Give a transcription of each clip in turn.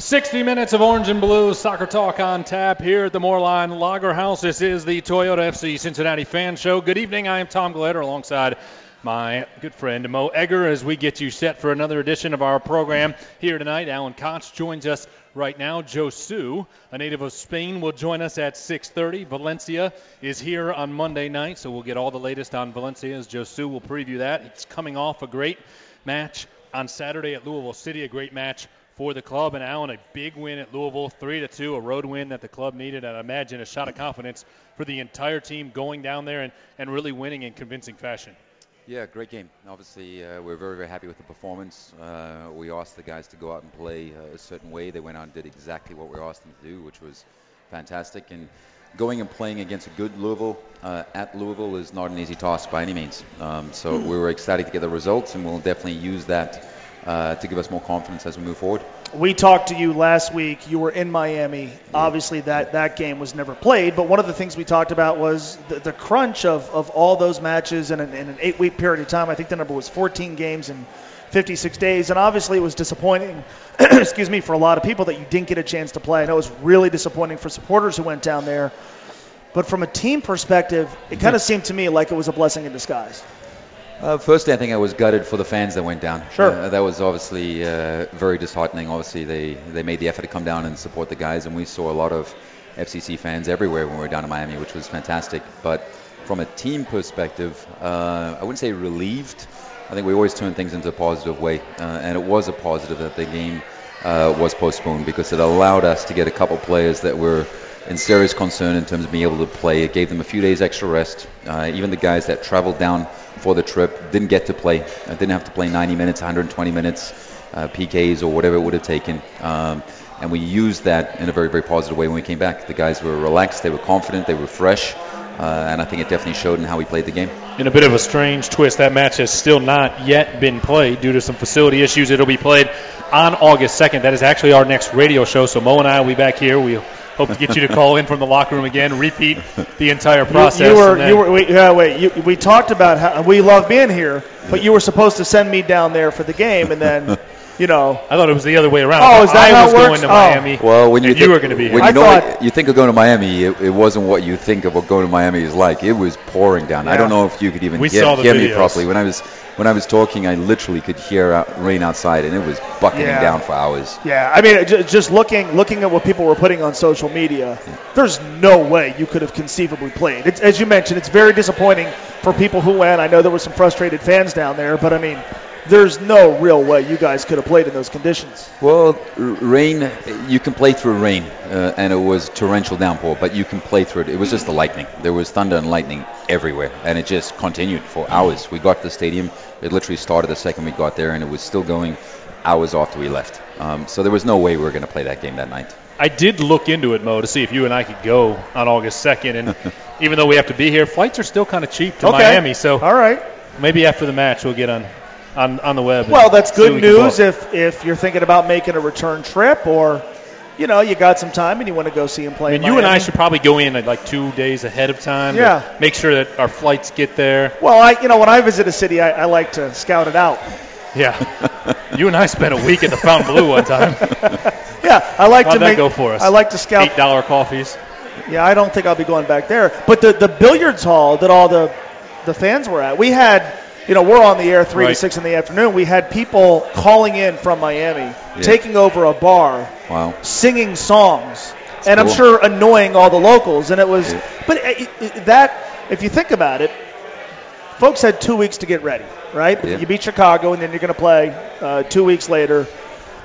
Sixty minutes of orange and blue soccer talk on tap here at the Moerlein Lager House. This is the Toyota FC Cincinnati Fan Show. Good evening. I am Tom Gelehrter alongside my good friend Mo Egger as we get you set for another edition of our program here tonight. Alan Koch joins us right now. Josu, a native of Spain, will join us at 6:30. Valencia is here on Monday night, so we'll get all the latest on Valencia as Josu will preview that. It's coming off a great match on Saturday at Louisville City, a great match for the club. And Alan, a big win at Louisville, three to two, a road win that the club needed, and I imagine a shot of confidence for the entire team going down there and, and really winning in convincing fashion. Yeah, great game. Obviously, uh, we're very, very happy with the performance. Uh, we asked the guys to go out and play uh, a certain way. They went out and did exactly what we asked them to do, which was fantastic. And going and playing against a good Louisville uh, at Louisville is not an easy task by any means. Um, so we were excited to get the results, and we'll definitely use that uh, to give us more confidence as we move forward. We talked to you last week. You were in Miami. Obviously, that, that game was never played, but one of the things we talked about was the, the crunch of, of all those matches in an, in an eight week period of time. I think the number was 14 games in 56 days, and obviously it was disappointing, excuse me, for a lot of people that you didn't get a chance to play. I know it was really disappointing for supporters who went down there, but from a team perspective, it kind of seemed to me like it was a blessing in disguise. Uh, firstly, I think I was gutted for the fans that went down. Sure. Uh, that was obviously uh, very disheartening. Obviously, they, they made the effort to come down and support the guys, and we saw a lot of FCC fans everywhere when we were down in Miami, which was fantastic. But from a team perspective, uh, I wouldn't say relieved. I think we always turn things into a positive way, uh, and it was a positive that the game uh, was postponed because it allowed us to get a couple players that were in serious concern in terms of being able to play. It gave them a few days extra rest. Uh, even the guys that traveled down for the trip didn't get to play. I didn't have to play 90 minutes, 120 minutes, uh, PKs or whatever it would have taken. Um, and we used that in a very, very positive way when we came back. The guys were relaxed, they were confident, they were fresh. Uh, and I think it definitely showed in how we played the game. In a bit of a strange twist, that match has still not yet been played due to some facility issues. It'll be played on August 2nd. That is actually our next radio show. So Mo and I will be back here. We hope to get you to call in from the locker room again, repeat the entire process. You, you were, you were, wait, yeah, wait. You, we talked about how we love being here, but you were supposed to send me down there for the game, and then, you know. I thought it was the other way around. Oh, is that I how was it going works? to Oh. Miami. Well, when you and think, you were going to be here. when you I know thought- what, you think of going to Miami, it, it wasn't what you think of what going to Miami is like. It was pouring down. I don't know if you could even We hear, saw the hear me properly. When I was when I was talking, I literally could hear rain outside, and it was bucketing Yeah. down for hours. Yeah, I mean, ju- just looking looking at what people were putting on social media, there's no way you could have conceivably played. It's, as you mentioned, it's very disappointing for people who went. I know there were some frustrated fans down there, but I mean, there's no real way you guys could have played in those conditions. Well, r- rain, you can play through rain, uh, and it was torrential downpour, but you can play through it. It was just the lightning. There was thunder and lightning everywhere, and it just continued for hours. We got to the stadium. It literally started the second we got there, and it was still going hours after we left. Um, so there was no way we were going to play that game that night. I did look into it, Mo, to see if you and I could go on August 2nd. And even though we have to be here, flights are still kind of cheap to Okay. Miami. So All right. maybe after the match, we'll get on on, on the web. Well, that's good we news book. if if you're thinking about making a return trip, or you know, you got some time and you want to go see him play. I mean, you and I should probably go in like two days ahead of time. Yeah. make sure that our flights get there. Well, I you know when I visit a city, I, I like to scout it out. Yeah. you and I spent a week at the Fontainebleau one time. Yeah, I like How'd to that make. go for us? I like to scout. Eight dollar coffees. Yeah, I don't think I'll be going back there. But the the billiards hall that all the the fans were at, we had. You know, we're on the air three to six in the afternoon. We had people calling in from Miami, taking over a bar, Wow. singing songs, and I'm sure annoying all the locals. And it was, Yeah. but it, it, that, if you think about it, folks had two weeks to get ready, right? Yeah. You beat Chicago, and then you're going to play uh, two weeks later.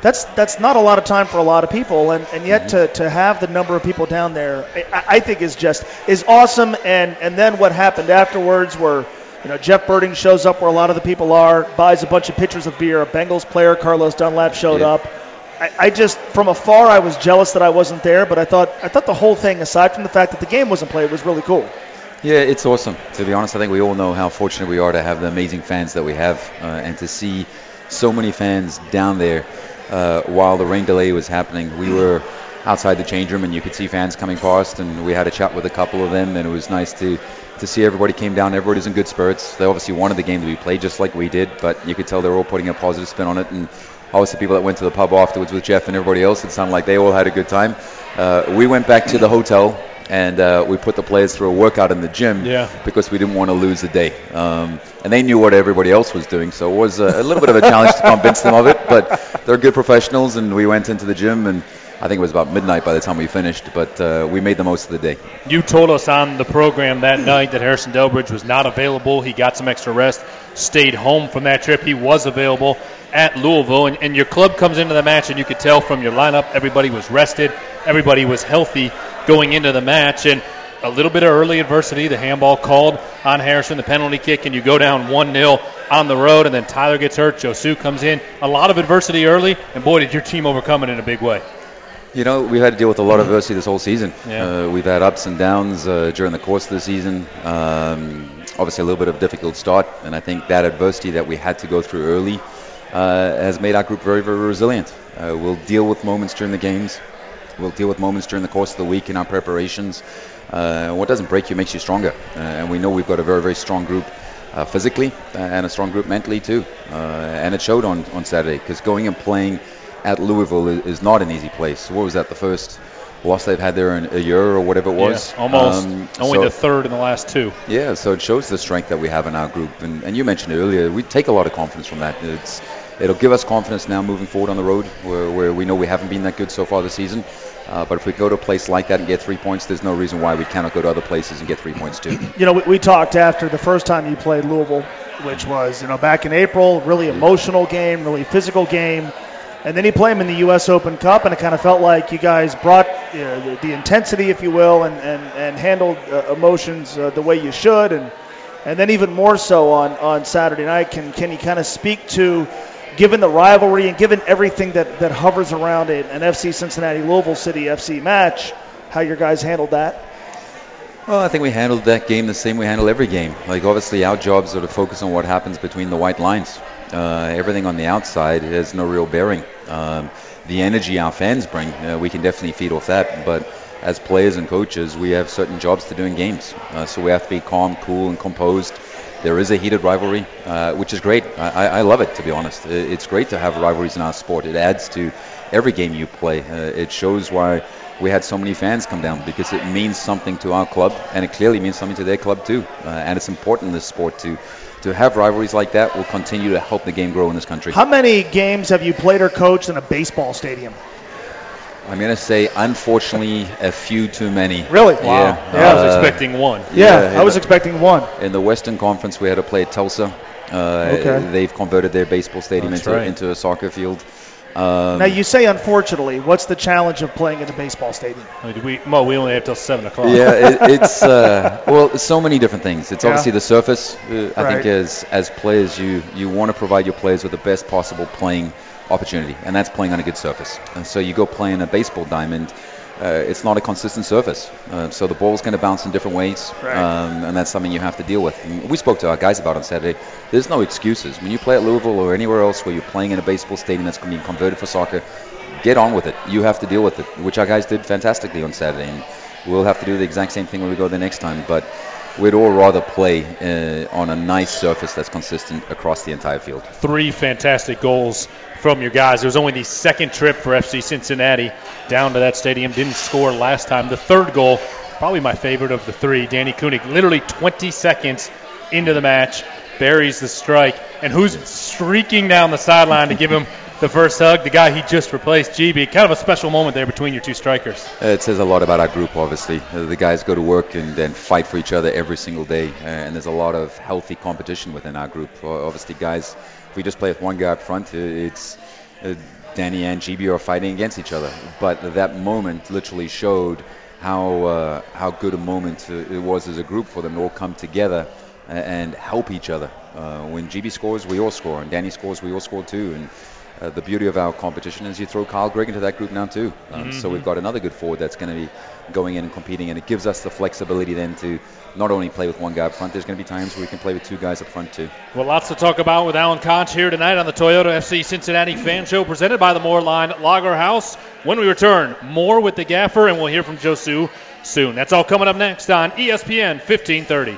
that's that's not a lot of time for a lot of people, and, and yet to, to have the number of people down there, I, I think is just is awesome. And and then what happened afterwards, where you know Jeff Berding shows up where a lot of the people are, buys a bunch of pitchers of beer. A Bengals player, Carlos Dunlap, showed Yeah. up. I, I just from afar, I was jealous that I wasn't there, but I thought I thought the whole thing, aside from the fact that the game wasn't played, was really cool. Yeah, it's awesome. To be honest, I think we all know how fortunate we are to have the amazing fans that we have, uh, and to see so many fans down there uh, while the rain delay was happening. We were outside the change room, and you could see fans coming past, and we had a chat with a couple of them, and it was nice to to see everybody came down. Everybody's in good spirits. They obviously wanted the game to be played just like we did, but you could tell they were all putting a positive spin on it, and obviously people that went to the pub afterwards with Jeff and everybody else, it sounded like they all had a good time. Uh, we went back to the hotel and uh, we put the players through a workout in the gym Yeah. because we didn't want to lose the day. Um, and they knew what everybody else was doing, so it was a, a little bit of a challenge to convince them of it. But they're good professionals, and we went into the gym, and I think it was about midnight by the time we finished. But uh, we made the most of the day. You told us on the program that night that Harrison Delbridge was not available. He got some extra rest, stayed home from that trip. He was available at Louisville, and, and your club comes into the match, and you could tell from your lineup everybody was rested, everybody was healthy going into the match, and a little bit of early adversity. The handball called on Harrison, the penalty kick, and you go down 1 0 on the road, and then Tyler gets hurt. Josu comes in. A lot of adversity early, and boy, did your team overcome it in a big way. You know, we've had to deal with a lot of adversity this whole season. Yeah. Uh, we've had ups and downs uh, during the course of the season. Um, obviously, a little bit of a difficult start, and I think that adversity that we had to go through early uh, has made our group very, very resilient. Uh, we'll deal with moments during the games. We'll deal with moments during the course of the week in our preparations. Uh, what doesn't break you makes you stronger, uh, and we know we've got a very, very strong group. Uh, physically and a strong group mentally too, uh, and it showed on, on Saturday because going and playing at Louisville is, is not an easy place. What was that? The first loss they've had there in a year or whatever it was. Yeah, almost. Um, Only so- the third in the last two. yeah, so it shows the strength that we have in our group, and, and you mentioned earlier. We take a lot of confidence from that. It's it'll give us confidence now moving forward on the road, where, where we know we haven't been that good so far this season. Uh, but if we go to a place like that and get three points, there's no reason why we cannot go to other places and get three points too. You know, we, we talked after the first time you played Louisville, which was, you know, back in April, really emotional game, really physical game. And then you play them in the U.S. Open Cup, and it kind of felt like you guys brought you know, the, the intensity, if you will, and, and, and handled uh, emotions uh, the way you should. And, and then even more so on, on Saturday night, can, can you kind of speak to, given the rivalry and given everything that, that hovers around it, an FC Cincinnati Louisville City FC match, how your guys handled that? Well, I think we handled that game the same we handle every game. Like obviously, our jobs are to focus on what happens between the white lines. Uh, everything on the outside has no real bearing. Um, the energy our fans bring, uh, we can definitely feed off that. But as players and coaches, we have certain jobs to do in games. Uh, so we have to be calm, cool, and composed. There is a heated rivalry, uh, which is great. I, I love it, to be honest. It's great to have rivalries in our sport. It adds to every game you play. Uh, it shows why we had so many fans come down because it means something to our club, and it clearly means something to their club too. Uh, and it's important in this sport to to have rivalries like that. Will continue to help the game grow in this country. How many games have you played or coached in a baseball stadium? I'm gonna say, unfortunately, a few too many. Really? Wow. Yeah. I was Uh, expecting one. Yeah, Yeah, I was it- expecting one. In the Western Conference, we had to play at Tulsa. Uh, Okay. They've converted their baseball stadium into, right. into a soccer field. Um, Now you say unfortunately, what's the challenge of playing in a baseball stadium? Like, We, Mo, we only have till seven o'clock. yeah, it, it's uh, well, so many different things. It's Yeah. obviously the surface. Uh, I Right. think as as players, you you want to provide your players with the best possible playing opportunity, and that's playing on a good surface. And so you go play in a baseball diamond. Uh, it's not a consistent surface, uh, so the ball's going to bounce in different ways, Right. um, and that's something you have to deal with. And we spoke to our guys about on Saturday. There's no excuses when you play at Louisville or anywhere else where you're playing in a baseball stadium that's going to be converted for soccer. Get on with it. You have to deal with it, which our guys did fantastically on Saturday. And we'll have to do the exact same thing when we go the next time. But we'd all rather play uh, on a nice surface that's consistent across the entire field. Three fantastic goals from your guys. It was only the second trip for FC Cincinnati down to that stadium. Didn't score last time. The third goal, probably my favorite of the three. Danni König, literally 20 seconds into the match, buries the strike. And who's streaking down the sideline to give him the first hug? The guy he just replaced, Djiby. Kind of a special moment there between your two strikers. Uh, It says a lot about our group, obviously. Uh, the guys go to work and then fight for each other every single day, uh, and there's a lot of healthy competition within our group. Obviously, guys, if we just play with one guy up front, uh, it's uh, Danny and Djiby are fighting against each other. But that moment literally showed how uh, how good a moment it was as a group for them to all come together and help each other. Uh, when Djiby scores, we all score, and Danny scores, we all score too. And uh, the beauty of our competition is you throw Kyle Greig into that group now too. Um, mm-hmm. So we've got another good forward that's going to be going in and competing, and it gives us the flexibility then to not only play with one guy up front. There's going to be times where we can play with two guys up front too. Well, lots to talk about with Alan Koch here tonight on the Toyota FC Cincinnati Fan Show, presented by the Moerlein Lager House. When we return, more with the Gaffer, and we'll hear from Josu soon. That's all coming up next on ESPN 1530.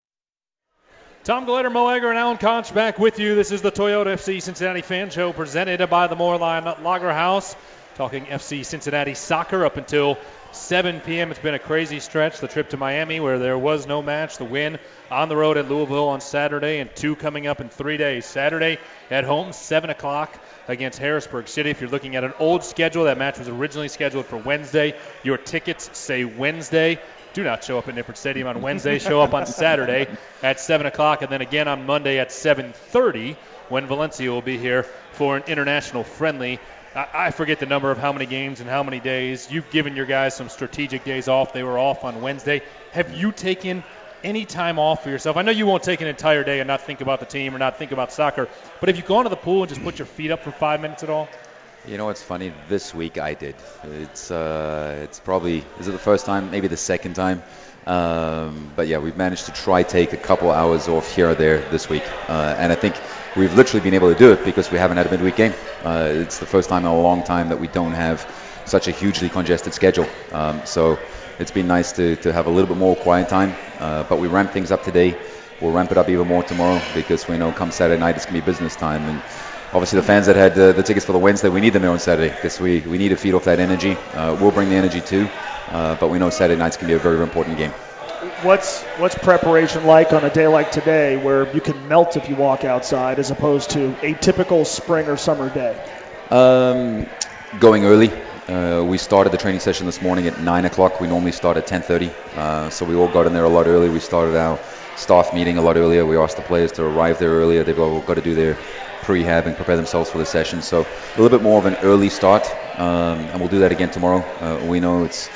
Tom Gelehrter, Mo Egger, and Alan Koch back with you. This is the Toyota FC Cincinnati Fan Show presented by the Moerlein Lager House. Talking FC Cincinnati soccer up until 7 p.m. It's been a crazy stretch. The trip to Miami, where there was no match, the win on the road at Louisville on Saturday, and two coming up in three days. Saturday at home, 7 o'clock against Harrisburg City. If you're looking at an old schedule, that match was originally scheduled for Wednesday. Your tickets say Wednesday do not show up at Nippert Stadium on Wednesday. show up on Saturday at 7 o'clock, and then again on Monday at 7:30 when Valencia will be here for an international friendly. I forget the number of how many games and how many days. You've given your guys some strategic days off. They were off on Wednesday. Have you taken any time off for yourself? I know you won't take an entire day and not think about the team or not think about soccer, but have you gone to the pool and just put your feet up for five minutes at all? You know what's funny? This week I did. It's uh, it's probably is it the first time? Maybe the second time. Um, but yeah, we've managed to try take a couple hours off here or there this week, uh, and I think we've literally been able to do it because we haven't had a midweek game. Uh, it's the first time in a long time that we don't have such a hugely congested schedule. Um, so it's been nice to, to have a little bit more quiet time. Uh, but we ramp things up today. We'll ramp it up even more tomorrow because we know come Saturday night it's gonna be business time and obviously the fans that had uh, the tickets for the Wednesday, we need them there on Saturday because we, we need to feed off that energy. Uh, we'll bring the energy too, uh, but we know Saturday night's to be a very, very important game. What's what's preparation like on a day like today, where you can melt if you walk outside, as opposed to a typical spring or summer day? Um, going early. Uh, we started the training session this morning at 9 o'clock. We normally start at 10:30, uh, so we all got in there a lot early. We started our staff meeting a lot earlier. We asked the players to arrive there earlier. They've all got to do their prehab and prepare themselves for the session. So a little bit more of an early start, um, and we'll do that again tomorrow. Uh, we know it's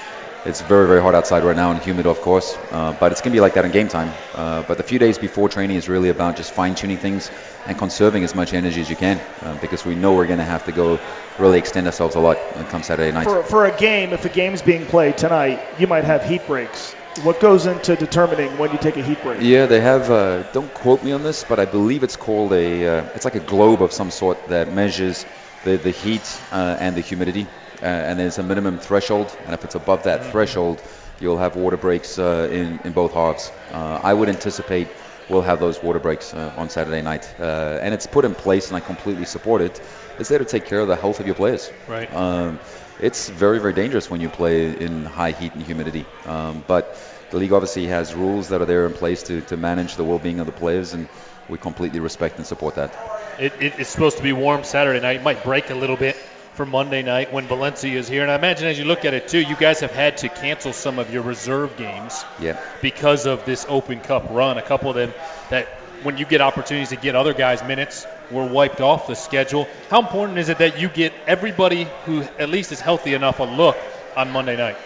it's very very hot outside right now and humid, of course, uh, but it's going to be like that in game time. Uh, but the few days before training is really about just fine tuning things and conserving as much energy as you can, uh, because we know we're going to have to go really extend ourselves a lot come Saturday night. For, for a game, if a game's being played tonight, you might have heat breaks what goes into determining when you take a heat break? Yeah, they have. Uh, don't quote me on this, but I believe it's called a. Uh, it's like a globe of some sort that measures the the heat uh, and the humidity, uh, and there's a minimum threshold, and if it's above that mm-hmm. threshold, you'll have water breaks uh, in in both halves. Uh, I would anticipate we'll have those water breaks on Saturday night, and it's put in place, and I completely support it. It's there to take care of the health of your players. Right. Um, it's very, very dangerous when you play in high heat and humidity. Um, but the league obviously has rules that are there in place to, to manage the well-being of the players, and we completely respect and support that. It, it, it's supposed to be warm Saturday night. It might break a little bit for Monday night when Valencia is here. And I imagine as you look at it too, you guys have had to cancel some of your reserve games yeah. because of this Open Cup run. A couple of them that when you get opportunities to get other guys minutes were wiped off the schedule. How important is it that you get everybody who at least is healthy enough a look on Monday night?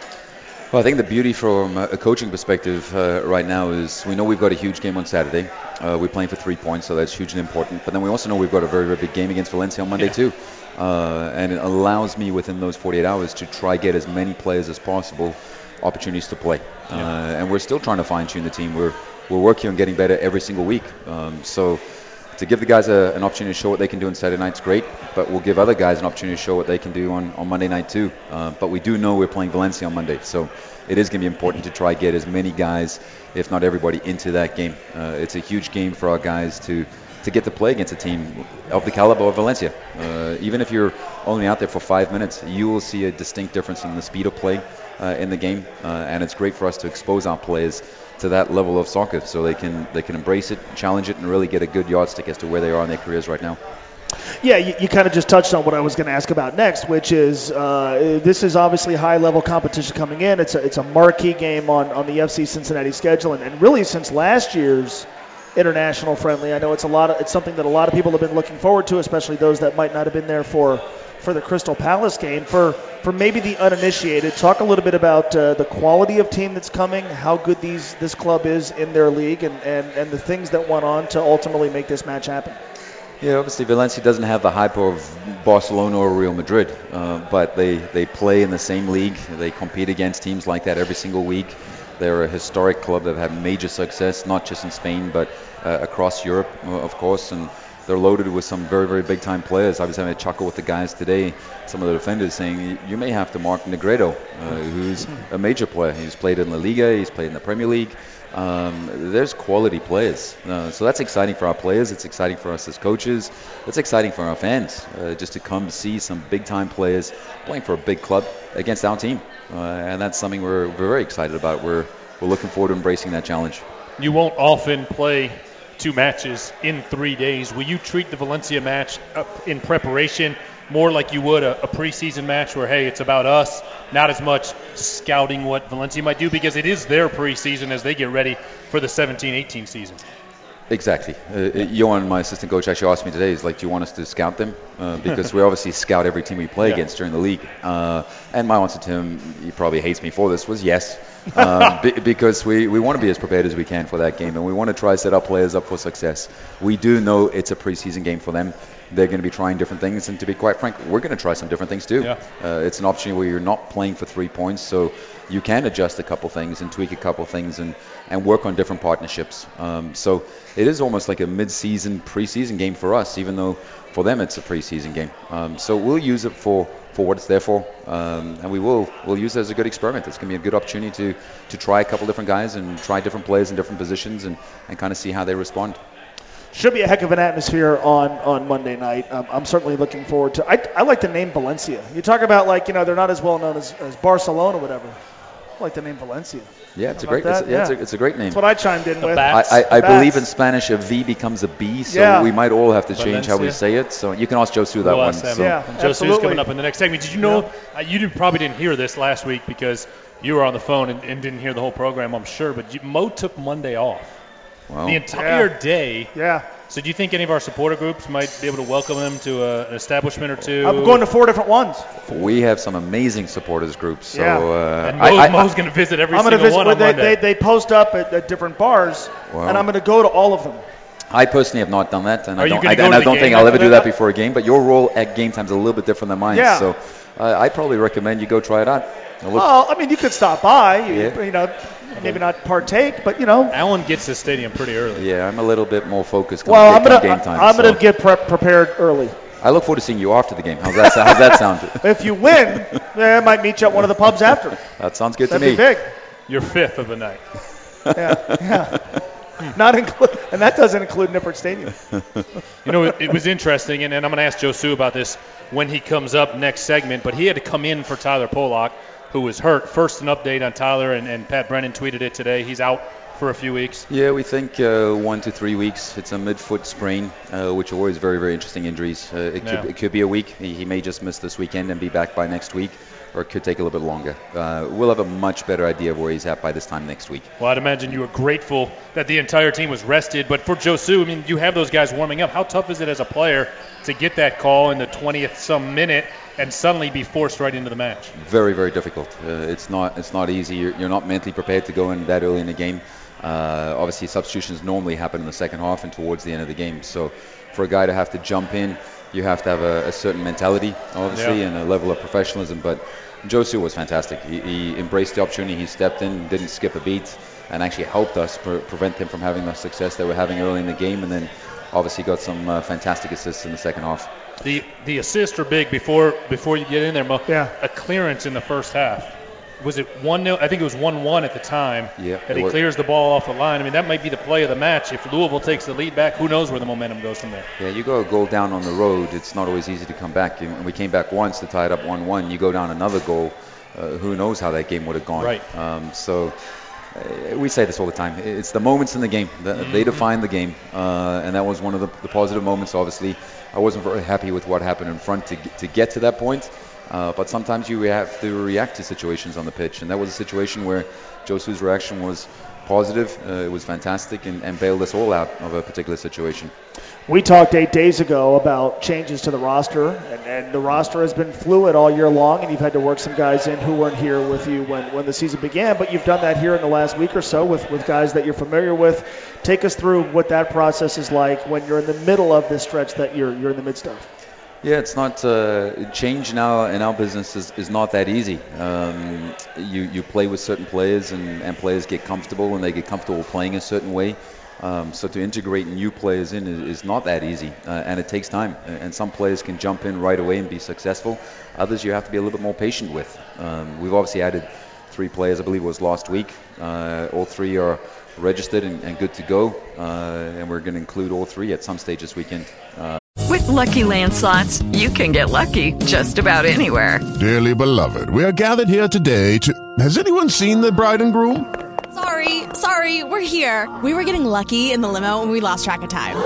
Well, I think the beauty from a coaching perspective uh, right now is we know we've got a huge game on Saturday. Uh, we're playing for three points, so that's hugely important. But then we also know we've got a very, very big game against Valencia on Monday yeah. too, uh, and it allows me within those 48 hours to try get as many players as possible opportunities to play. Yeah. Uh, and we're still trying to fine tune the team. We're we're working on getting better every single week. Um, so to give the guys a, an opportunity to show what they can do on Saturday night's great, but we'll give other guys an opportunity to show what they can do on, on Monday night too. Uh, but we do know we're playing Valencia on Monday, so it is going to be important to try get as many guys, if not everybody, into that game. Uh, it's a huge game for our guys to to get to play against a team of the caliber of Valencia. Uh, even if you're only out there for five minutes, you will see a distinct difference in the speed of play uh, in the game, uh, and it's great for us to expose our players to that level of soccer so they can they can embrace it, challenge it, and really get a good yardstick as to where they are in their careers right now. Yeah, you, you kind of just touched on what I was going to ask about next, which is uh, this is obviously high level competition coming in. It's a, it's a marquee game on, on the FC Cincinnati schedule, and, and really since last year's international friendly, I know it's a lot of, it's something that a lot of people have been looking forward to, especially those that might not have been there for for the Crystal Palace game. For for maybe the uninitiated, talk a little bit about uh, the quality of team that's coming, how good these this club is in their league, and, and, and the things that went on to ultimately make this match happen. Yeah, obviously Valencia doesn't have the hype of Barcelona or Real Madrid, uh, but they, they play in the same league. They compete against teams like that every single week. They're a historic club that have had major success, not just in Spain, but uh, across Europe, uh, of course. And they're loaded with some very, very big time players. I was having a chuckle with the guys today, some of the defenders saying, you may have to mark Negredo, uh, who's a major player. He's played in La Liga, he's played in the Premier League. Um, there's quality players. Uh, so that's exciting for our players. It's exciting for us as coaches. It's exciting for our fans uh, just to come see some big time players playing for a big club against our team. Uh, and that's something we're, we're very excited about. We're, we're looking forward to embracing that challenge. You won't often play two matches in three days. Will you treat the Valencia match in preparation more like you would a, a, preseason match where, hey, it's about us, not as much scouting what Valencia might do because it is their preseason as they get ready for the 17 18 season. Exactly. Uh, Yoann, my assistant coach, actually asked me today, "Is like, do you want us to scout them? Uh, because we obviously scout every team we play yeah. against during the league." Uh, and my answer to him, he probably hates me for this, was yes, um, b- because we, we want to be as prepared as we can for that game, and we want to try to set our players up for success. We do know it's a preseason game for them. They're going to be trying different things, and to be quite frank, we're going to try some different things too. Yeah. Uh, it's an opportunity where you're not playing for three points, so you can adjust a couple things and tweak a couple things and, and work on different partnerships. Um, so it is almost like a mid-season, preseason game for us, even though for them it's a preseason game. Um, so we'll use it for, for what it's there for, um, and we will we'll use it as a good experiment. It's going to be a good opportunity to, to try a couple different guys and try different players in different positions and, and kind of see how they respond. Should be a heck of an atmosphere on, on Monday night. Um, I'm certainly looking forward to. I, I like the name Valencia. You talk about like you know they're not as well known as, as Barcelona, or whatever. I like the name Valencia. Yeah, it's a great. It's, yeah, yeah. It's, a, it's, a, great name. That's what I chimed in the with. Bats. I, I, I believe in Spanish a V becomes a B, so yeah. we might all have to change Valencia. how we say it. So you can ask Josu that we'll one. So. Yeah, Josu's coming up in the next segment. Did you know? Uh, you did, probably didn't hear this last week because you were on the phone and, and didn't hear the whole program. I'm sure, but you, Mo took Monday off. Wow. The entire day. Yeah. So do you think any of our supporter groups might be able to welcome them to a, an establishment or two? I'm going to four different ones. We have some amazing supporters groups. So, yeah. uh, and Mo's, I, I, Mo's going to visit every I'm single visit, one on they, Monday. They, they post up at, at different bars, wow. and I'm going to go to all of them. I personally have not done that, and Are I don't, I, and I don't think? I'll ever do that before a game. But your role at game time is a little bit different than mine. Yeah. So uh, I probably recommend you go try it out. Well, I mean, you could stop by. You, Yeah. you know, maybe not partake, but you know. Alan gets to the stadium pretty early. Yeah, I'm a little bit more focused. Well, I'm gonna game time. I'm gonna get prep prepared early. I look forward to seeing you after the game. How's that? How's that sound? If you win, then I might meet you at one of the pubs after. That sounds good That'd to me. be big. You're fifth of the night. Yeah, yeah. Not include, and that doesn't include Nippert Stadium. You know, it, it was interesting, and, and I'm going to ask Josu about this when he comes up next segment, but he had to come in for Tyler Polak, who was hurt. First, an update on Tyler, and, and Pat Brennan tweeted it today. He's out for a few weeks. Yeah, we think uh, one to three weeks. It's a mid-foot sprain, uh, which are always very, very interesting injuries. Uh, it, Yeah. could, it could be a week. He, he may just miss this weekend and be back by next week, or it could take a little bit longer. Uh, we'll have a much better idea of where he's at by this time next week. Well, I'd imagine you were grateful that the entire team was rested. But for Josu, I mean, you have those guys warming up. How tough is it as a player to get that call in the 20th some minute and suddenly be forced right into the match? Very, very difficult. Uh, it's not. It's not easy. You're, you're not mentally prepared to go in that early in the game. Uh, obviously, substitutions normally happen in the second half and towards the end of the game. So, for a guy to have to jump in, you have to have a, a certain mentality, obviously, Yeah. and a level of professionalism. But Josu was fantastic. He, he embraced the opportunity. He stepped in, didn't skip a beat, and actually helped us pre- prevent them from having the success they were having early in the game. And then, obviously, got some uh, fantastic assists in the second half. The the assists are big before before you get in there. Mo. Yeah. A clearance in the first half. was it one 0 I think it was one one at the time. Yeah, And it he was. clears the ball off the line. I mean, that might be the play of the match. If Louisville takes the lead back, who knows where the momentum goes from there. Yeah, you go a goal down on the road, it's not always easy to come back. And we came back once to tie it up 1-1. You go down another goal, uh, who knows how that game would have gone. Right. Um, so uh, we say this all the time. It's the moments in the game. The, They define the game, uh, and that was one of the, the positive moments. Obviously, I wasn't very happy with what happened in front to to get to that point. Uh, but sometimes you have to react to situations on the pitch, and that was a situation where Josu's reaction was positive. Uh, it was fantastic, and, and bailed us all out of a particular situation. We talked eight days ago about changes to the roster, and, and the roster has been fluid all year long, and you've had to work some guys in who weren't here with you when, when the season began, but you've done that here in the last week or so with, with guys that you're familiar with. Take us through what that process is like when you're in the middle of this stretch that you're, you're in the midst of. Yeah, it's not uh, change now in our business is, is not that easy. Um, you you play with certain players and, and players get comfortable and they get comfortable playing a certain way. Um, so to integrate new players in is, is not that easy uh, and it takes time. And some players can jump in right away and be successful. Others you have to be a little bit more patient with. Um, we've obviously added three players. I believe it was last week. Uh, all three are registered and, and good to go, uh, and we're going to include all three at some stage this weekend. Uh, With Lucky Land slots, you can get lucky just about anywhere. Dearly beloved, we are gathered here today to. Has anyone seen the bride and groom? Sorry, sorry, we're here. We were getting lucky in the limo and we lost track of time.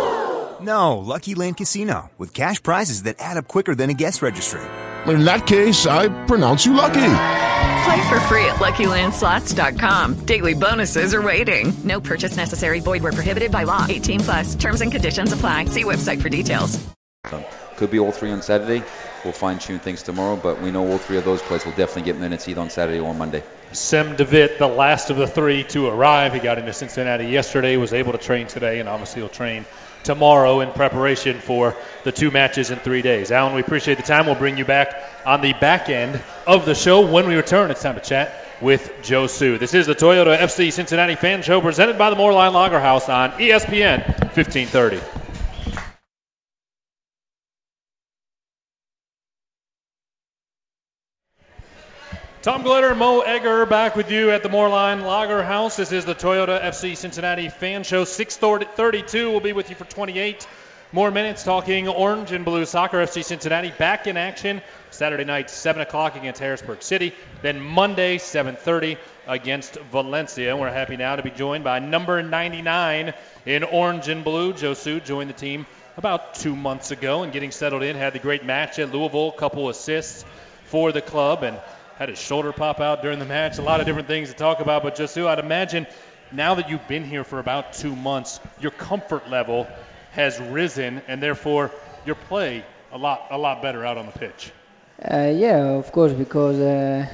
No, Lucky Land Casino, with cash prizes that add up quicker than a guest registry. In that case, I pronounce you lucky. Play for free at LuckyLandSlots.com. Daily bonuses are waiting. No purchase necessary. Void where prohibited by law. 18 plus. Terms and conditions apply. See website for details. Could be all three on Saturday. We'll fine tune things tomorrow, but we know all three of those players will definitely get minutes either on Saturday or on Monday. Sem de Wit, the last of the three to arrive. He got into Cincinnati yesterday, was able to train today, and obviously he'll train tomorrow in preparation for the two matches in three days. Alan, we appreciate the time. We'll bring you back on the back end of the show. When we return, it's time to chat with Josu. This is the Toyota FC Cincinnati Fan Show presented by the Moerlein Lager House on ESPN 1530. Tom Gelehrter, Mo Egger back with you at the Moerlein Lager House. This is the Toyota FC Cincinnati Fan Show. 632 will be with you for 28 more minutes talking orange and blue soccer. FC Cincinnati back in action Saturday night, 7 o'clock against Harrisburg City. Then Monday, 7.30 against Valencia. And we're happy now to be joined by number 99 in orange and blue. Josu joined the team about two months ago and getting settled in. Had the great match at Louisville, couple assists for the club, and had his shoulder pop out during the match. A lot of different things to talk about, but Josu, I'd imagine now that you've been here for about two months, your comfort level has risen, and therefore your play a lot a lot better out on the pitch. Uh, yeah, of course, because uh,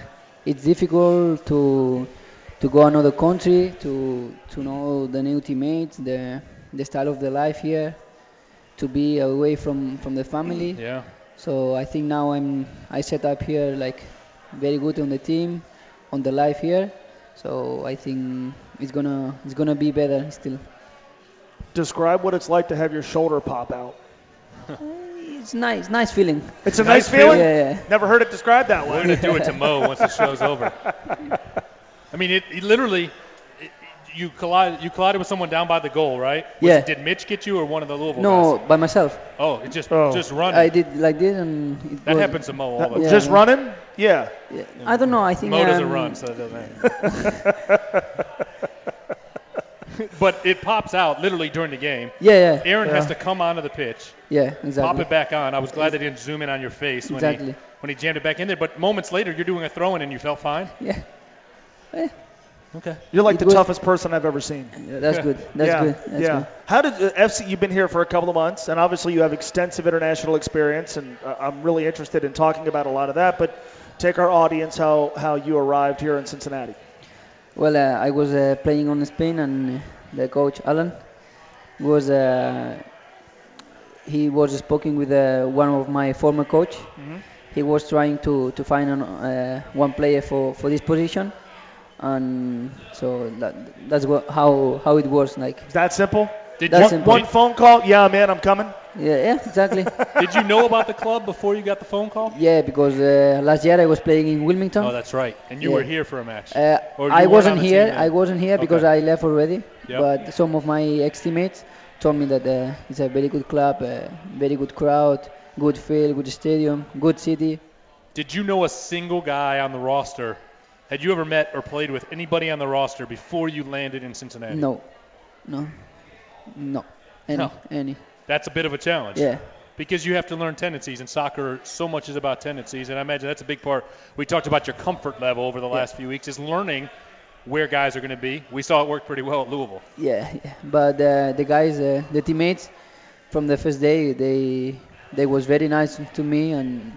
it's difficult to to go another country to to know the new teammates, the the style of the life here, to be away from from the family. Yeah. So I think now I'm I set up here like very good on the team, on the life here. So I think it's gonna it's gonna be better still. Describe what it's like to have your shoulder pop out. Eh, it's nice, nice feeling. It's a nice, feeling. Yeah, yeah. Never heard it described that way. We're gonna do it to Mo once the show's over. I mean, it, it literally. It, you collided. You collided with someone down by the goal, right? Was Yeah. did Mitch get you, or one of the Louisville No, guys? by myself. Oh, it just Oh. just run. I did like this and it That was- happens to Mo all the Yeah. Just running? Yeah. Yeah. I don't know. I think Mo doesn't um, run, so it doesn't matter. but it pops out literally during the game. Yeah, yeah. Aaron has to come onto the pitch, Yeah, exactly. pop it back on. I was glad they didn't zoom in on your face when Exactly. he when he jammed it back in there. But moments later, you're doing a throw in and you felt fine. Yeah. Okay. You're like It the was- toughest person I've ever seen. Yeah, that's good. That's yeah. good. That's yeah. good. How did uh, FC? You've been here for a couple of months, and obviously you have extensive international experience, and uh, I'm really interested in talking about a lot of that. But take our audience how how you arrived here in Cincinnati. Well, uh, I was uh, playing on Spain, and the coach Alan was uh, he was speaking with uh, one of my former coach. Mhm. He was trying to to find an, uh, one player for, for this position, and so that that's what, how how it works. like. Is that simple? Did That's you, simple. One phone call. Yeah, man, I'm coming. Yeah, yeah, exactly. did you know about the club before you got the phone call? yeah, because uh, last year I was playing in Wilmington. Oh, that's right. And you Yeah. were here for a match. Uh, Or you I weren't wasn't on the here. team then? I wasn't here because Okay. I left already. Yep. But some of my ex-teammates told me that uh, it's a very good club, uh, very good crowd, good field, good stadium, good city. Did you know a single guy on the roster? Had you ever met or played with anybody on the roster before you landed in Cincinnati? No, no, no, any, No. any. That's a bit of a challenge. Yeah. Because you have to learn tendencies, and soccer so much is about tendencies, and I imagine that's a big part. We talked about your comfort level over the Yeah. last few weeks, is learning where guys are going to be. We saw it work pretty well at Louisville. Yeah, yeah. but uh, the guys, uh, the teammates, from the first day, they they was very nice to me, and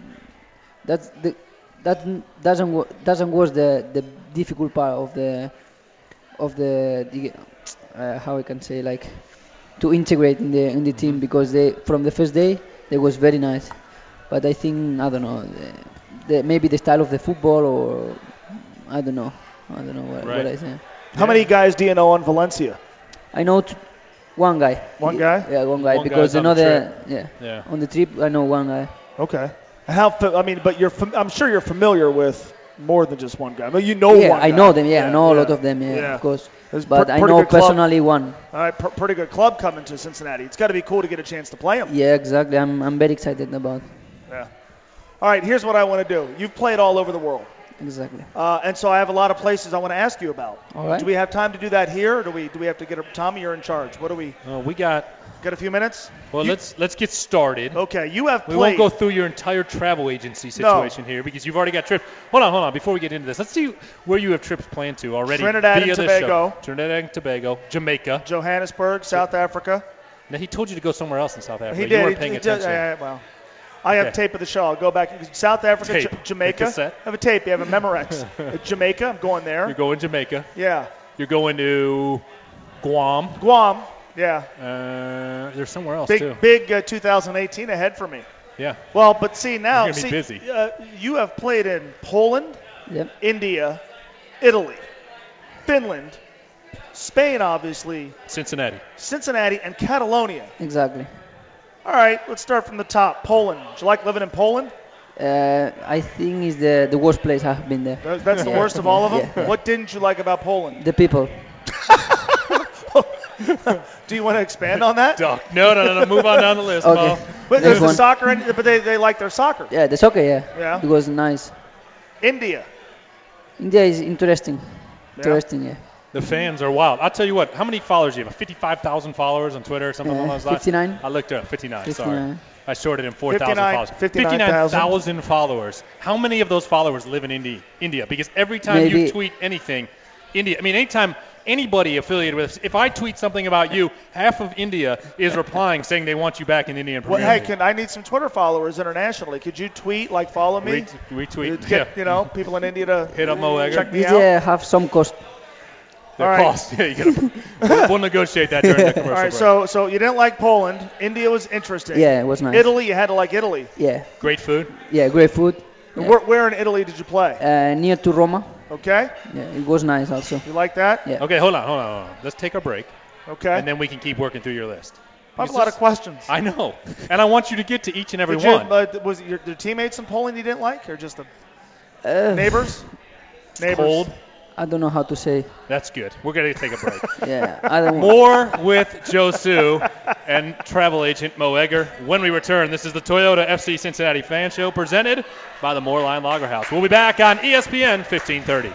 that's the that doesn't doesn't was the the difficult part of the of the, the uh, how I can say like to integrate in the in the team because they from the first day they was very nice, but I think I don't know the, the maybe the style of the football or I don't know I don't know what, what I say. How many guys do you know on Valencia? I know t- one guy. One guy? Yeah, one guy One because guy's on the another trip. yeah. Yeah. On the trip, I know one guy. Okay. How? fa- I mean, but you're. Fam- I'm sure you're familiar with more than just one guy. I mean, you know yeah, one. I guy. know them. Yeah, I know a lot of them. Yeah, yeah. of course. There's But pr- I know good club. personally one. All right, pr- pretty good club coming to Cincinnati. It's got to be cool to get a chance to play him. Yeah, exactly. I'm I'm very excited about. Yeah. All right, here's what I want to do. You've played all over the world. Exactly. Uh, and so I have a lot of places I want to ask you about. All right. Do we have time to do that here, or do we do we have to get a Tommy? You're in charge. What do we? Uh, we got. Got a few minutes. Well, You- let's let's get started. Okay, you have We won't go through your entire travel agency situation here because you've already got trips. Hold on, hold on. Before we get into this, let's see where you have trips planned to already. Trinidad and. Tobago. Trinidad and Tobago, Jamaica. Johannesburg, South Africa. Now he told you to go somewhere else in South Africa. He you did. weren't he paying did- attention. yeah, well, I have Okay. tape of the show. I'll go back. South Africa. J- Jamaica. I have a tape. You have a Memorex. Uh, Jamaica. I'm going there. You're going to Jamaica. Yeah. You're going to Guam. Guam. Yeah. Uh, there's somewhere else Big, too. big uh, 2018 ahead for me. Yeah. Well, but see now, You're see, busy. Uh, you have played in Poland, Yep. India, Italy, Finland, Spain, obviously, Cincinnati. Cincinnati, and Catalonia. Exactly. All right, let's start from the top. Poland. Do you like living in Poland? Uh, I think is the the worst place I've been there. That's the Yeah, worst of all of them. yeah, yeah. What didn't you like about Poland? The people. Do you want to expand on that? Duck. No, no, no, no. Move on down the list, Okay. Mo. But Next there's the soccer, and, but they, they like their soccer. Yeah, the soccer. Yeah. Yeah. It was nice. India. India is interesting. Interesting. Yeah. The fans are wild. I'll tell you what. How many followers do you have? 55,000 followers on Twitter or something Uh, along those lines? 59. I looked up. 59. 59. Sorry. I shorted in 4,000 followers. 59,000. 59,000 followers. How many of those followers live in India? India? Because every time you tweet anything, India. I mean, anytime anybody affiliated with us, if I tweet something about you, half of India is replying saying they want you back in Indian Premier Well, Premier hey, can I need some Twitter followers internationally? Could you tweet like follow me? Ret- retweet, Get yeah. you know people in India to Hit up Mo Egger. check me out. India have some cost. The All right. cost. Yeah, you gotta, we'll, we'll negotiate that during the commercial All right, break. so so you didn't like Poland. India was interesting. Yeah, it was nice. Italy, you had to like Italy. Yeah. Great food. Yeah, great food. Yeah. Where, where in Italy did you play? Uh, near to Roma. Okay, Yeah, it was nice also. you like that? Yeah. Okay, hold on, hold on, hold on. Let's take a break, Okay. and then we can keep working through your list. I have a lot of questions. I know, and I want you to get to each and every Did you, one. uh, was it your, your teammates in Poland you didn't like, or just the Uh, neighbors? Neighbors. Cold. I don't know how to say. That's good. We're gonna take a break. Yeah, I don't. More with Josu and travel agent Mo Egger. When we return, this is the Toyota FC Cincinnati Fan Show presented by the Moerlein Lager House. We'll be back on ESPN 1530.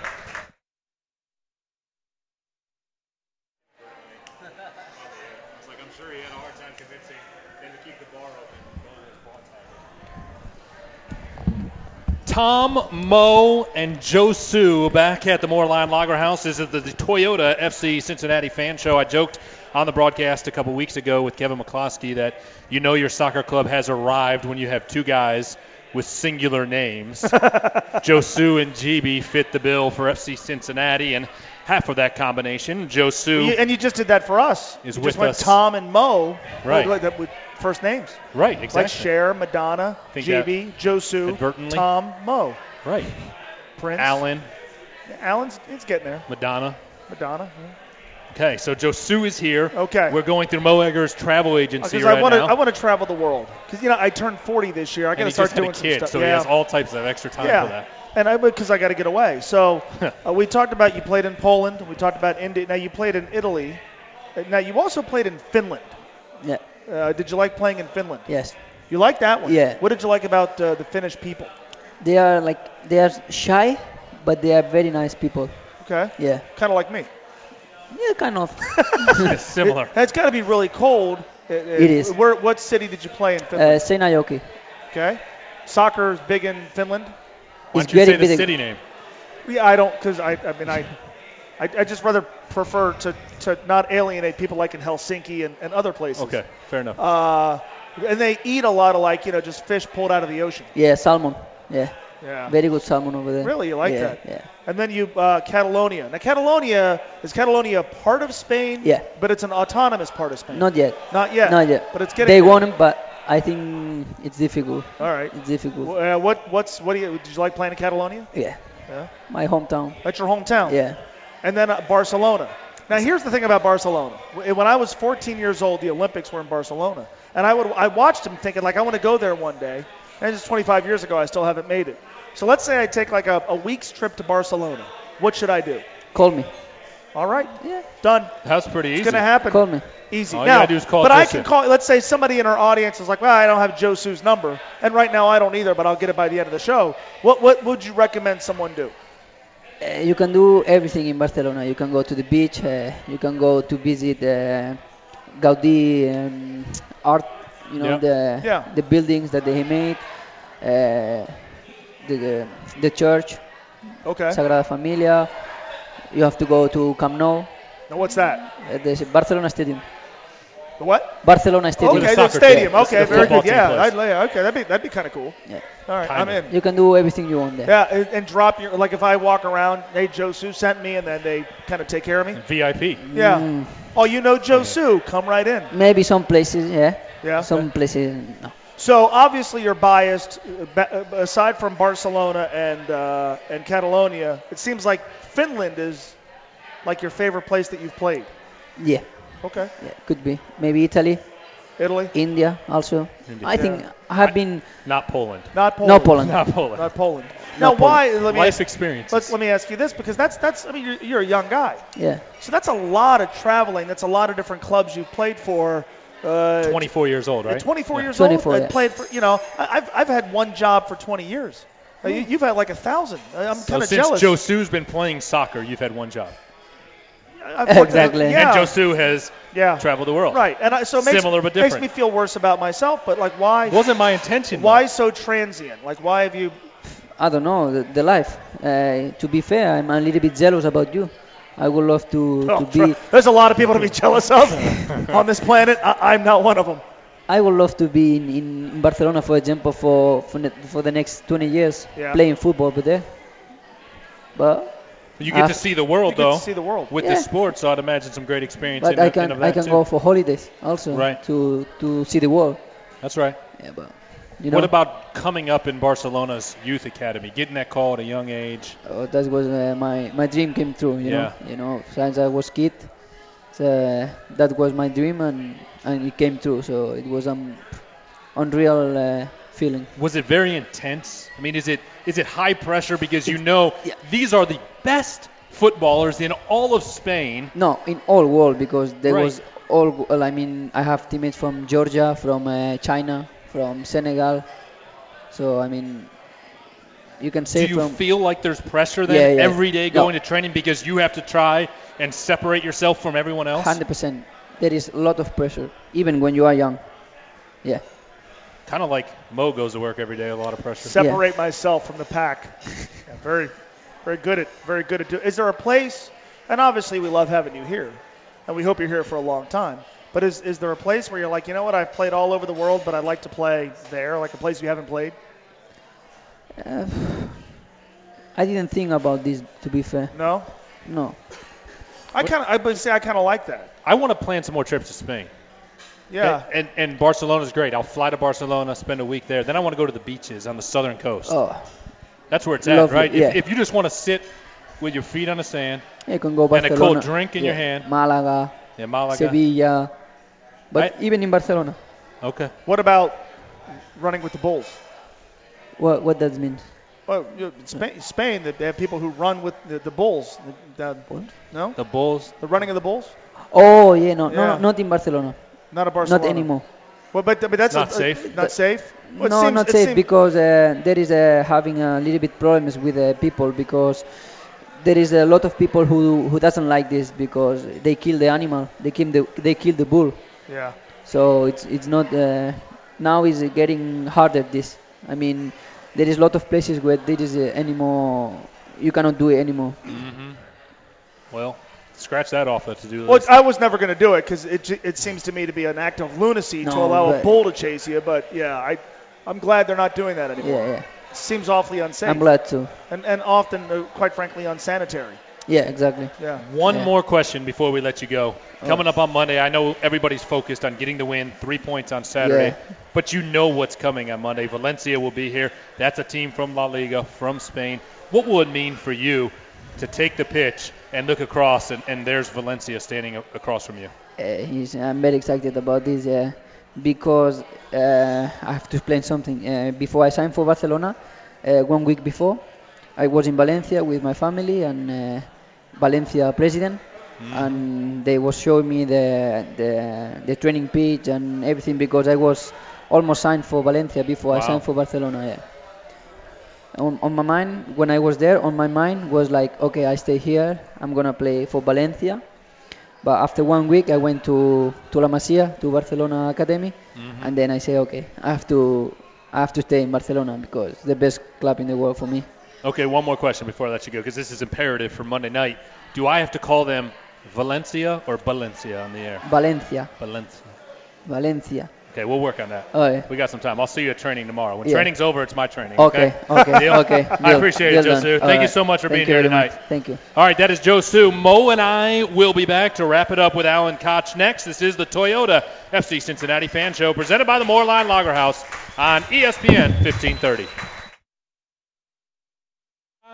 Tom, Mo, and Josu back at the Moerlein Lager House. This is the, the Toyota FC Cincinnati fan show. I joked on the broadcast a couple weeks ago with Kevin McCloskey that you know your soccer club has arrived when you have two guys with singular names. Josu and Djiby fit the bill for FC Cincinnati, and half of that combination, Joe Sue. You- and you just did that for us. Is you with just went us. Tom and Mo. Right. With, with- first names. Right, Like exactly. Cher, Madonna, Djiby, Josu? Tom, Mo, Right. Prince. Alan, Alan's he's getting there. Madonna. Madonna. yeah. Okay, so Josu is here. Okay. We're going through Mo Egger's travel agency Because right I want to, now. I want to travel the world. Because you know, I turned 40 this year. I got to start doing a kid, some so stuff. he has all types of extra time yeah. for that. And I because I got to get away. So uh, we talked about you played in Poland. We talked about India. Now you played in Italy. Uh, Now you also played in Finland. Yeah. Uh, did you like playing in Finland? Yes. You like that one? Yeah. What did you like about uh, the Finnish people? They are like they are shy, but they are very nice people. Okay. Yeah. Kind of like me. Yeah, kind of. Similar. It's got to be really cold. Uh, uh, It is. Where, what city did you play in Finland? Uh, Seinäjoki. okay. Soccer is big in Finland. Why It's don't you say the city name? Yeah, I don't because I, I mean I, I, I just rather prefer to, to not alienate people like in Helsinki and, and other places. Okay, fair enough. Uh, and they eat a lot of like you know just fish pulled out of the ocean. Yeah, salmon. Yeah. Yeah. Very good salmon over there. Really, you like yeah, that? Yeah. And then you uh, Catalonia. Now Catalonia is Catalonia part of Spain? Yeah. But it's an autonomous part of Spain. Not yet. Not yet. Not yet. But it's getting. They there. want him, but I think it's difficult. All right. It's difficult. Uh, what what's what do you did you like playing in Catalonia? Yeah. Yeah. My hometown. That's your hometown. Yeah. And then uh, Barcelona. Now here's the thing about Barcelona. When I was 14 years old, the Olympics were in Barcelona, and I would I watched them thinking like I want to go there one day. And just 25 years ago, I still haven't made it. So let's say I take like a, a week's trip to Barcelona. What should I do? Call me. All right. Yeah. Done. That's pretty easy. It's gonna happen. Call me. Easy. All you now, gotta do is call but I can call. Let's say somebody in our audience is like, "Well, I don't have Joe Josu's number," and right now I don't either, but I'll get it by the end of the show. What what would you recommend someone do? Uh, you can do everything in Barcelona. You can go to the beach. Uh, you can go to visit uh, Gaudí um, art. You know Yeah. the Yeah. the buildings that they made. Uh, the, the the church, Okay. Sagrada Familia. You have to go to Camp Nou. Now what's that? Uh, there's Barcelona Stadium. The what? Barcelona Stadium. Okay, the soccer stadium. team. Okay, The very good. Yeah. I'd, yeah, okay, that'd be that'd be kind of cool. Yeah. All right, Kinda. I'm in. You can do everything you want there. Yeah, and, and drop your like if I walk around, hey Josu sent me, and then they kind of take care of me. VIP. Yeah. Mm, Oh, you know Josu, come right in. maybe some places, yeah. Yeah. Some places, no. So obviously you're biased. uh, ba- uh, Aside from Barcelona and uh, and Catalonia, it seems like Finland is like your favorite place that you've played. Yeah, Okay. yeah, could be. Maybe Italy, Italy, India also. India. I think I have been. Not Poland. not Poland. No Poland. Not Poland. Not Poland. Now, Not why? Let me Life ask, experiences. let's, let me ask you this because that's that's. I mean, you're, you're a young guy, Yeah, so that's a lot of traveling. That's a lot of different clubs you've played for. Uh, 24 years old, right? 24 Yeah. years 24, old, I yeah. played for. You know, I- I've I've had one job for 20 years. Uh, you, you've had like a thousand. I- I'm So kind of jealous. since jealous. Josu's been playing soccer, you've had one job. I've Exactly. Yeah. And Josu has yeah. traveled the world. Right, and I, so it makes, Similar but different. makes me feel worse about myself. But like, why? It wasn't my intention. though. Why so transient? Like, why have you? I don't know the, the life. Uh, to be fair, I'm a little bit jealous about you. I would love to, Oh, to be. there's a lot of people to be jealous of on this planet. I, I'm not one of them. I would love to be in, in Barcelona, for example, for for, ne- for the next 20 years Yeah. playing football over there. But You get Uh, to see the world, You get to though, see the world. with Yeah. the sport, so I'd imagine some great experience but in, I can of I can too. go for holidays also Right. to to see the world. That's right. Yeah, but you know What about coming up in Barcelona's youth academy, getting that call at a young age? uh, that was uh, my my dream came true. You Yeah. know, you know, since I was kid, so, that was my dream and and it came true. So it was um unreal uh, feeling. Was it very intense? I mean, is it is it high pressure because you know these are the best footballers in all of Spain? No, in all world because there Right. was all. Well, I mean, I have teammates from Georgia, from uh, China, from Senegal. So I mean, you can say. Do you from feel like there's pressure then Yeah, yeah. every day No. going to training because you have to try and separate yourself from everyone else? hundred percent. There is a lot of pressure, even when you are young. Yeah. Kind of like Mo goes to work every day, a lot of pressure. Separate myself from the pack. Yeah, very, very good at very good at doing. Is there a place? And obviously, we love having you here, and we hope you're here for a long time. But is is there a place where you're like, you know what? I've played all over the world, but I'd like to play there, like a place you haven't played? Uh, I didn't think about this, to be fair. No. No. I kind of, I would say, I kind of like that. I want to plan some more trips to Spain. Yeah. And, and Barcelona's great. I'll fly to Barcelona, spend a week there. Then I want to go to the beaches on the southern coast. Oh, That's where it's Lovely, at, right? yeah. If, if you just want to sit with your feet on the sand You can go and a cold drink in your yeah, hand. Malaga, Yeah, Malaga. Sevilla, but even in Barcelona. Okay. What about running with the Bulls? What what that mean? Well, you know, Spain, Spain they have people who run with the, the Bulls. The, the, no? The Bulls. The running of the Bulls? Oh yeah, no, no, Yeah. no, not in Barcelona. Not a Barcelona. Not anymore. Well, but but that's Not a, safe? Not safe. Well, no, seems- not safe seems- because uh, there is uh, having a little bit problems with uh, people because there is a lot of people who who doesn't like this because they kill the animal, they kill the they kill the bull. Yeah. So it's it's not uh, now is getting harder. This I mean, there is a lot of places where there is uh, anymore. You cannot do it anymore. Mm-hmm. Well, scratch that off the to-do Well, list. I was never going to do it because it, it seems to me to be an act of lunacy to allow a bull to chase you. But yeah, I, I'm glad they're not doing that anymore. Yeah, yeah. Seems awfully unsafe. I'm glad too. And, and often, uh, quite frankly, unsanitary. Yeah, exactly. Yeah. One Yeah. more question before we let you go. Oh. Coming up on Monday, I know everybody's focused on getting the win, three points on Saturday, Yeah. but you know what's coming on Monday. Valencia will be here. That's a team from La Liga, from Spain. What will it mean for you to take the pitch and look across, and, and there's Valencia standing a- across from you? Uh, he's, I'm very excited about this uh, because uh, I have to explain something. Uh, before I signed for Barcelona, uh, one week before, I was in Valencia with my family and uh, Valencia president, and they was showing me the, the the training pitch and everything because I was almost signed for Valencia before I signed for Barcelona. Yeah. On, on my mind, when I was there, on my mind was like, okay, I stay here. I'm gonna play for Valencia. But after one week, I went to to La Masia, to Barcelona Academy, Mhm. and then I say, okay, I have to I have to stay in Barcelona because the best club in the world for me. Okay, one more question before I let you go, because this is imperative for Monday night. Do I have to call them Valencia or Valencia on the air? Valencia, Valencia. Valencia. Okay, we'll work on that. Oh, yeah. We got some time. I'll see you at training tomorrow. When Yeah. training's over, it's my training. Okay, okay, Deal? okay. I appreciate deal it. Josu. Thank you so much for Thank being here tonight. much. Thank you. All right, that is Josu. Mo and I will be back to wrap it up with Alan Koch next. This is the Toyota FC Cincinnati Fan Show presented by the Moerlein Lager House on ESPN 1530.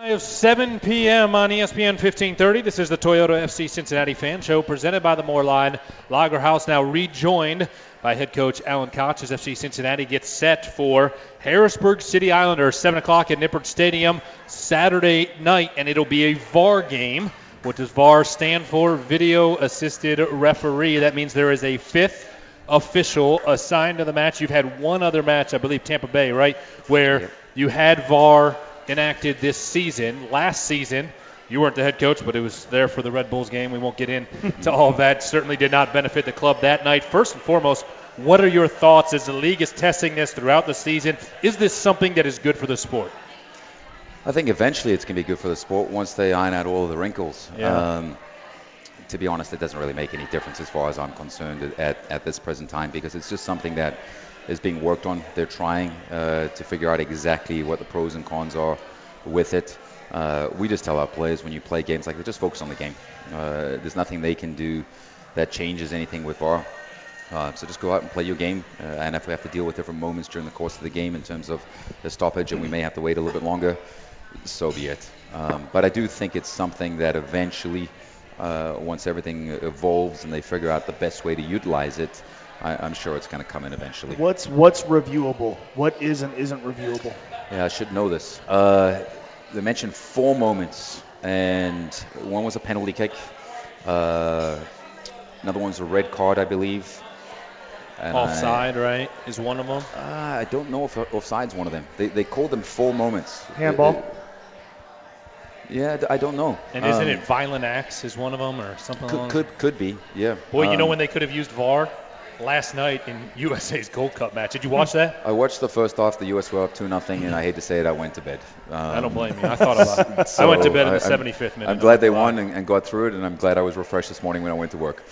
7 p.m. on ESPN 1530. This is the Toyota FC Cincinnati Fan Show presented by the Moerlein Lager House. Now rejoined by head coach Alan Koch as FC Cincinnati gets set for Harrisburg City Islanders, 7 o'clock at Nippert Stadium Saturday night, and it'll be a VAR game. What does VAR stand for? Video Assisted Referee. That means there is a fifth official assigned to the match. You've had one other match, I believe Tampa Bay, right, where you had VAR enacted this season. Last season, you weren't the head coach, but it was there for the Red Bulls game. We won't get into all of that. Certainly did not benefit the club that night. First and foremost, what are your thoughts as the league is testing this throughout the season? Is this something that is good for the sport? I think eventually it's going to be good for the sport once they iron out all of the wrinkles. Yeah. Um, to be honest, it doesn't really make any difference as far as I'm concerned at, at this present time because it's just something that is being worked on. They're trying uh, to figure out exactly what the pros and cons are with it. Uh, we just tell our players when you play games like that, just focus on the game. Uh, there's nothing they can do that changes anything with VAR. Uh, so just go out and play your game. Uh, and if we have to deal with different moments during the course of the game in terms of the stoppage and we may have to wait a little bit longer, so be it. Um, but I do think it's something that eventually, uh, once everything evolves and they figure out the best way to utilize it, I, I'm sure it's going to come in eventually. What's what's reviewable? What is and isn't reviewable? Yeah, I should know this. Uh, they mentioned four moments, and one was a penalty kick. Uh, another one's a red card, I believe. And I- Offside, right, is one of them. Uh, I don't know if offside's one of them. They, they called them four moments. Handball? Yeah, I don't know. And isn't Um, it violent acts is one of them or something Could, along could could be, yeah. Boy, you know Um, when they could have used VAR? Last night in USA's Gold Cup match. Did you watch that? I watched the first half. The US were up two nothing, and I hate to say it, I went to bed. Um, I don't blame you. I thought about it. I went to bed in the I'm- 75th minute. I'm glad they won and, and got through it, and I'm glad I was refreshed this morning when I went to work.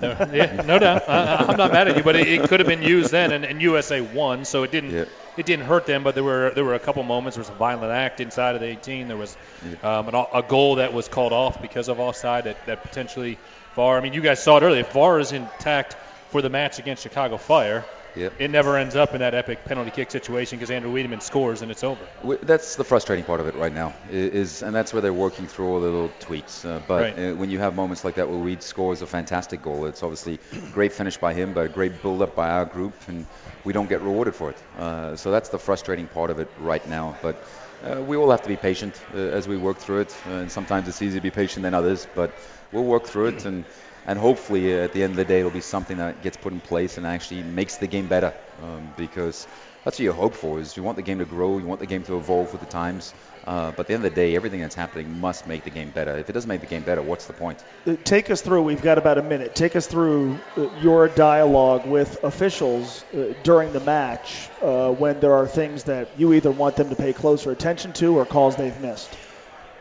No, yeah, no doubt. I, I'm not mad at you, but it, it could have been used then, and, and USA won, so it didn't. It didn't hurt them, but there were there were a couple moments. There was a violent act inside of the 18. There was um, an, a goal that was called off because of offside that, that potentially VAR. I mean, you guys saw it earlier. If VAR is intact for the match against Chicago Fire. Yep. It never ends up in that epic penalty kick situation because Andrew Wiedeman scores and it's over. That's the frustrating part of it right now, is and that's where they're working through all the little tweaks. Uh, but right. uh, when you have moments like that where Reed scores a fantastic goal, it's obviously great finish by him, but a great build up by our group, and we don't get rewarded for it. Uh, so that's the frustrating part of it right now. But uh, we all have to be patient uh, as we work through it, and sometimes it's easier to be patient than others, but we'll work through it and and hopefully uh, at the end of the day it'll be something that gets put in place and actually makes the game better. Um, because that's what you hope for is you want the game to grow you want the game to evolve with the times. Uh, but at the end of the day everything that's happening must make the game better. If it doesn't make the game better what's the point? Uh, take us through we've got about a minute. Take us through uh, your dialogue with officials during the match uh, when there are things that you either want them to pay closer attention to or calls they've missed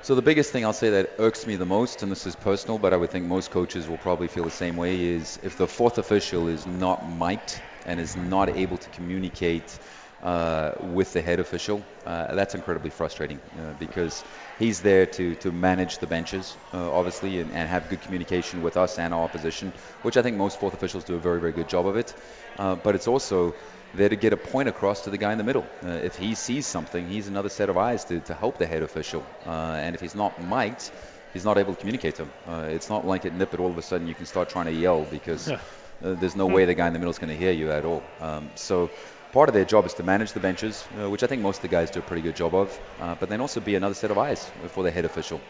so the biggest thing I'll say that irks me the most, and this is personal, but I would think most coaches will probably feel the same way, is if the fourth official is not mic'd and is not able to communicate uh, with the head official, uh, that's incredibly frustrating uh, because he's there to, to manage the benches, uh, obviously, and, and, have good communication with us and our opposition, which I think most fourth officials do a very, very good job of it. Uh, but it's also there to get a point across to the guy in the middle. Uh, if he sees something, he's another set of eyes to, to help the head official. Uh, and if he's not mic'd, he's not able to communicate to him. Uh, it's not like at Nippert all of a sudden you can start trying to yell because uh, there's no way the guy in the middle is going to hear you at all. Um, so part of their job is to manage the benches, uh, which I think most of the guys do a pretty good job of, uh, but then also be another set of eyes for the head official.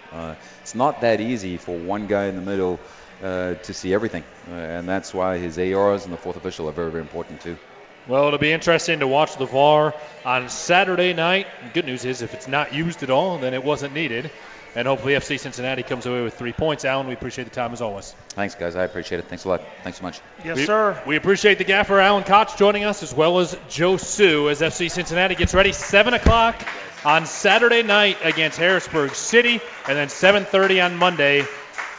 it's not that easy for one guy in the middle to see everything, and that's why his ARs and the fourth official are very, very important too. Well, it'll be interesting to watch the VAR on Saturday night. Good news is, if it's not used at all, then it wasn't needed. And hopefully, FC Cincinnati comes away with three points. Alan, we appreciate the time as always. Thanks, guys. I appreciate it. Thanks a lot. Thanks so much. Yes, we, sir. We appreciate the gaffer, Alan Koch, joining us, as well as Josu, as FC Cincinnati gets ready. 7 o'clock on Saturday night against Harrisburg City, and then 7.30 on Monday,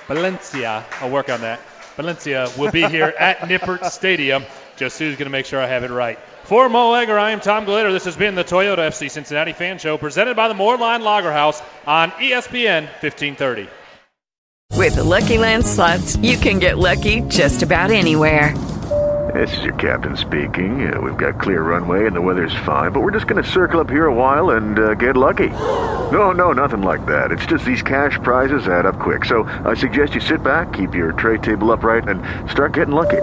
Valencia. I'll work on that. Valencia will be here at Nippert Stadium. Josu's going to make sure I have it right. For Mo Egger, I am Tom Gelehrter. This has been the Toyota FC Cincinnati Fan Show presented by the Moerlein Lager House on ESPN 1530. With the Lucky Land slots, you can get lucky just about anywhere. This is your captain speaking. Uh, we've got clear runway and the weather's fine, but we're just going to circle up here a while and uh, get lucky. No, no, nothing like that. It's just these cash prizes add up quick. So I suggest you sit back, keep your tray table upright, and start getting lucky.